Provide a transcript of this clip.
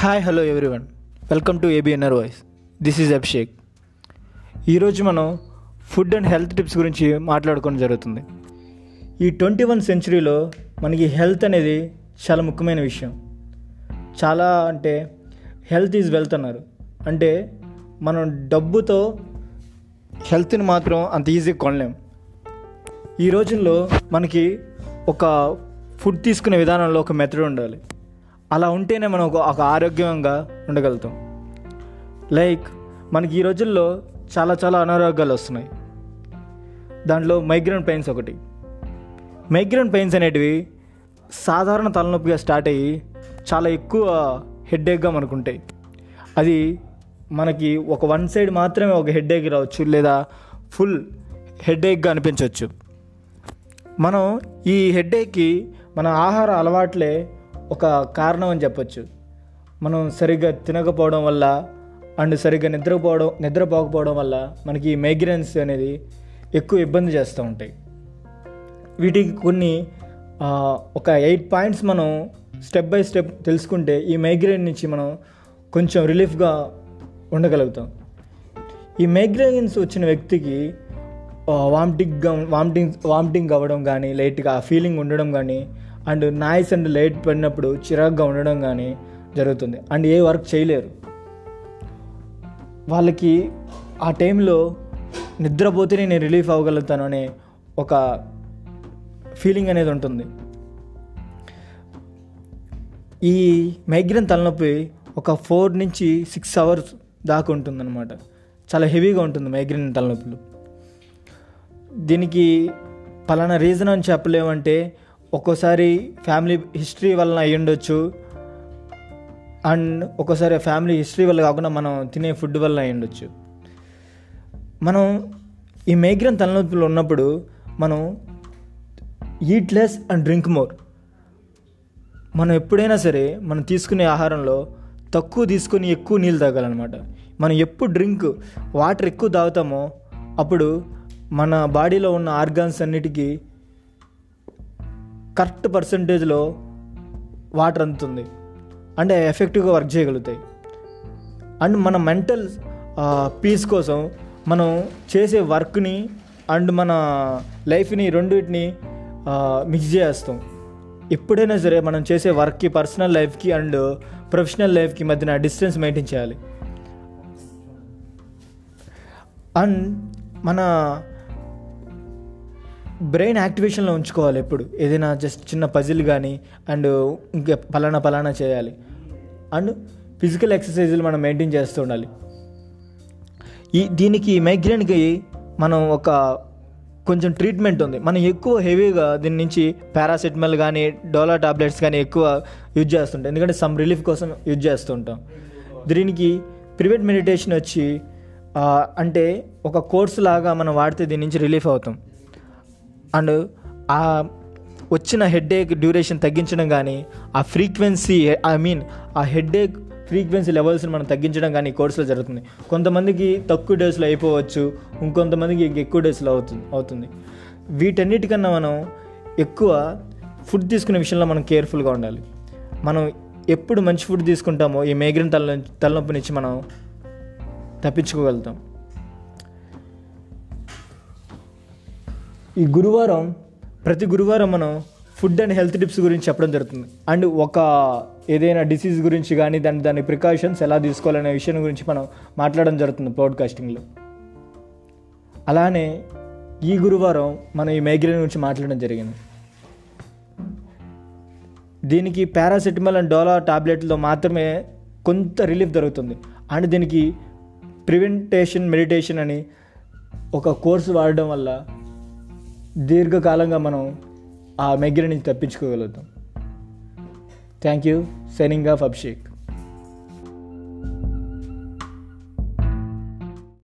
Hi hello everyone welcome to ABNR voice this is Abhishek ఈరోజు మనం food and health tips గురించి మాట్లాడుకోవడం జరుగుతుంది. ఈ ట్వంటీ వన్ సెంచురీలో మనకి హెల్త్ అనేది చాలా ముఖ్యమైన విషయం. చాలా అంటే హెల్త్ ఈజ్ వెల్త్ అన్నారు. అంటే మనం డబ్బుతో హెల్త్ని మాత్రం అంత ఈజీగా కొనలేం. ఈ రోజుల్లో మనకి ఒక ఫుడ్ తీసుకునే విధానంలో ఒక మెథడ్ ఉండాలి. అలా ఉంటేనే మనం ఒక ఒక ఆరోగ్యంగా ఉండగలుగుతాం. లైక్ మనకి ఈ రోజుల్లో చాలా చాలా అనారోగ్యాలు వస్తున్నాయి. దాంట్లో మైగ్రేన్ పెయిన్స్ ఒకటి. మైగ్రేన్ పెయిన్స్ అనేటివి సాధారణ తలనొప్పిగా స్టార్ట్ అయ్యి చాలా ఎక్కువ హెడ్ఏక్గా మనకు ఉంటాయి. అది మనకి ఒక వన్ సైడ్ మాత్రమే ఒక హెడ్ఏక్ రావచ్చు లేదా ఫుల్ హెడ్ఏక్గా అనిపించవచ్చు. మనం ఈ హెడ్ఏక్కి మన ఆహార అలవాట్లే ఒక కారణం అని చెప్పొచ్చు. మనం సరిగ్గా తినకపోవడం వల్ల అండ్ సరిగ్గా నిద్రపోవడం నిద్రపోకపోవడం వల్ల మనకి మైగ్రేన్స్ అనేది ఎక్కువ ఇబ్బంది చేస్తూ ఉంటాయి. వీటికి కొన్ని ఒక ఎయిట్ పాయింట్స్ మనం స్టెప్ బై స్టెప్ తెలుసుకుంటే ఈ మైగ్రేన్ నుంచి మనం కొంచెం రిలీఫ్గా ఉండగలుగుతాం. ఈ మైగ్రేన్స్ వచ్చిన వ్యక్తికి వామిటింగ్ వామిటింగ్ వామిటింగ్ అవ్వడం కానీ లైట్గా ఆ ఫీలింగ్ ఉండడం కానీ అండ్ నాయిస్ అండ్ లైట్ పడినప్పుడు చిరాగ్గా ఉండడం కానీ జరుగుతుంది. అండ్ ఏ వర్క్ చేయలేరు. వాళ్ళకి ఆ టైంలో నిద్రపోతేనే నేను రిలీఫ్ అవ్వగలుగుతాను అనే ఒక ఫీలింగ్ అనేది ఉంటుంది. ఈ మైగ్రేన్ తలనొప్పి ఒక ఫోర్ నుంచి సిక్స్ అవర్స్ దాకా ఉంటుందన్నమాట. చాలా హెవీగా ఉంటుంది మైగ్రేన్ తలనొప్పులు. దీనికి పలానా రీజన్ అని చెప్పలేమంటే ఒక్కోసారి ఫ్యామిలీ హిస్టరీ వలన అయ్యుండొచ్చు. ఉండొచ్చు అండ్ ఒక్కోసారి ఫ్యామిలీ హిస్టరీ వల్ల కాకుండా మనం తినే ఫుడ్ వల్ల అయ్యుండొచ్చు. ఉండొచ్చు మనం ఈ మైగ్రేన్ తలనొప్పులు ఉన్నప్పుడు మనం eat less and drink more. మనం ఎప్పుడైనా సరే మనం తీసుకునే ఆహారంలో తక్కువ తీసుకొని ఎక్కువ నీళ్ళు తాగాలన్నమాట. మనం ఎప్పుడు డ్రింక్ వాటర్ ఎక్కువ తాగుతామో అప్పుడు మన బాడీలో ఉన్న ఆర్గాన్స్ అన్నిటికీ కరెక్ట్ పర్సంటేజ్లో వాటర్ అందుతుంది. అంటే ఎఫెక్టివ్గా వర్క్ చేయగలుగుతాయి. అండ్ మన మెంటల్ పీస్ కోసం మనం చేసే వర్క్ని అండ్ మన లైఫ్ని రెండింటిని మిక్స్ చేస్తాం. ఎప్పుడైనా సరే మనం చేసే వర్క్కి పర్సనల్ లైఫ్కి అండ్ ప్రొఫెషనల్ లైఫ్కి మధ్యన డిస్టెన్స్ మెయింటైన్ చేయాలి. అండ్ మన బ్రెయిన్ యాక్టివేషన్లో ఉంచుకోవాలి ఎప్పుడు. ఏదైనా జస్ట్ చిన్న పజిల్ కానీ అండ్ ఇంకా పలానా పలానా చేయాలి. అండ్ ఫిజికల్ ఎక్సర్సైజులు మనం మెయింటైన్ చేస్తూ ఉండాలి. ఈ దీనికి మైగ్రేన్కి మనం ఒక కొంచెం ట్రీట్మెంట్ ఉంది. మనం ఎక్కువ హెవీగా దీని నుంచి పారాసెటమాల్ కానీ డోలా టాబ్లెట్స్ కానీ ఎక్కువ యూజ్ చేస్తుంటాం. ఎందుకంటే సమ్ రిలీఫ్ కోసం యూజ్ చేస్తుంటాం దీనికి ప్రివెంట్ మెడిటేషన్ వచ్చి అంటే ఒక కోర్స్ లాగా మనం వాడితే దీని నుంచి రిలీఫ్ అవుతాం. అండ్ ఆ వచ్చిన హెడ్ఏక్ డ్యూరేషన్ తగ్గించడం కానీ ఆ ఫ్రీక్వెన్సీ ఐ మీన్ ఆ హెడ్ఏక్ ఫ్రీక్వెన్సీ లెవెల్స్ని మనం తగ్గించడం కానీ ఈ కోర్సులో జరుగుతుంది. కొంతమందికి తక్కువ డేస్లో అయిపోవచ్చు ఇంకొంతమందికి ఎక్కువ డేస్లో అవుతుంది అవుతుంది. వీటన్నిటికన్నా మనం ఎక్కువ ఫుడ్ తీసుకునే విషయంలో మనం కేర్ఫుల్గా ఉండాలి. మనం ఎప్పుడు మంచి ఫుడ్ తీసుకుంటామో ఈ మేగ్రెన్ తల తలనొప్పి నుంచి మనం తప్పించుకోగలుగుతాం. ఈ గురువారం ప్రతి గురువారం మనం ఫుడ్ అండ్ హెల్త్ టిప్స్ గురించి చెప్పడం జరుగుతుంది. అండ్ ఒక ఏదైనా డిసీజ్ గురించి కానీ దాని దాని ప్రికాషన్స్ ఎలా తీసుకోవాలనే విషయం గురించి మనం మాట్లాడడం జరుగుతుంది పాడ్కాస్టింగ్లో అలానే ఈ గురువారం మనం ఈ మైగ్రేన్ గురించి మాట్లాడడం జరిగింది. దీనికి పారాసెటమాల్ అండ్ డోలా టాబ్లెట్లో మాత్రమే కొంత రిలీఫ్ దొరుకుతుంది. అండ్ దీనికి ప్రివెంటేషన్ మెడిటేషన్ అని ఒక కోర్సు వాడడం వల్ల దీర్ఘకాలంగా మనం ఆ మైగ్రేన్ నుంచి తప్పించుకోగలుగుతాం. Thank you signing off Abhishek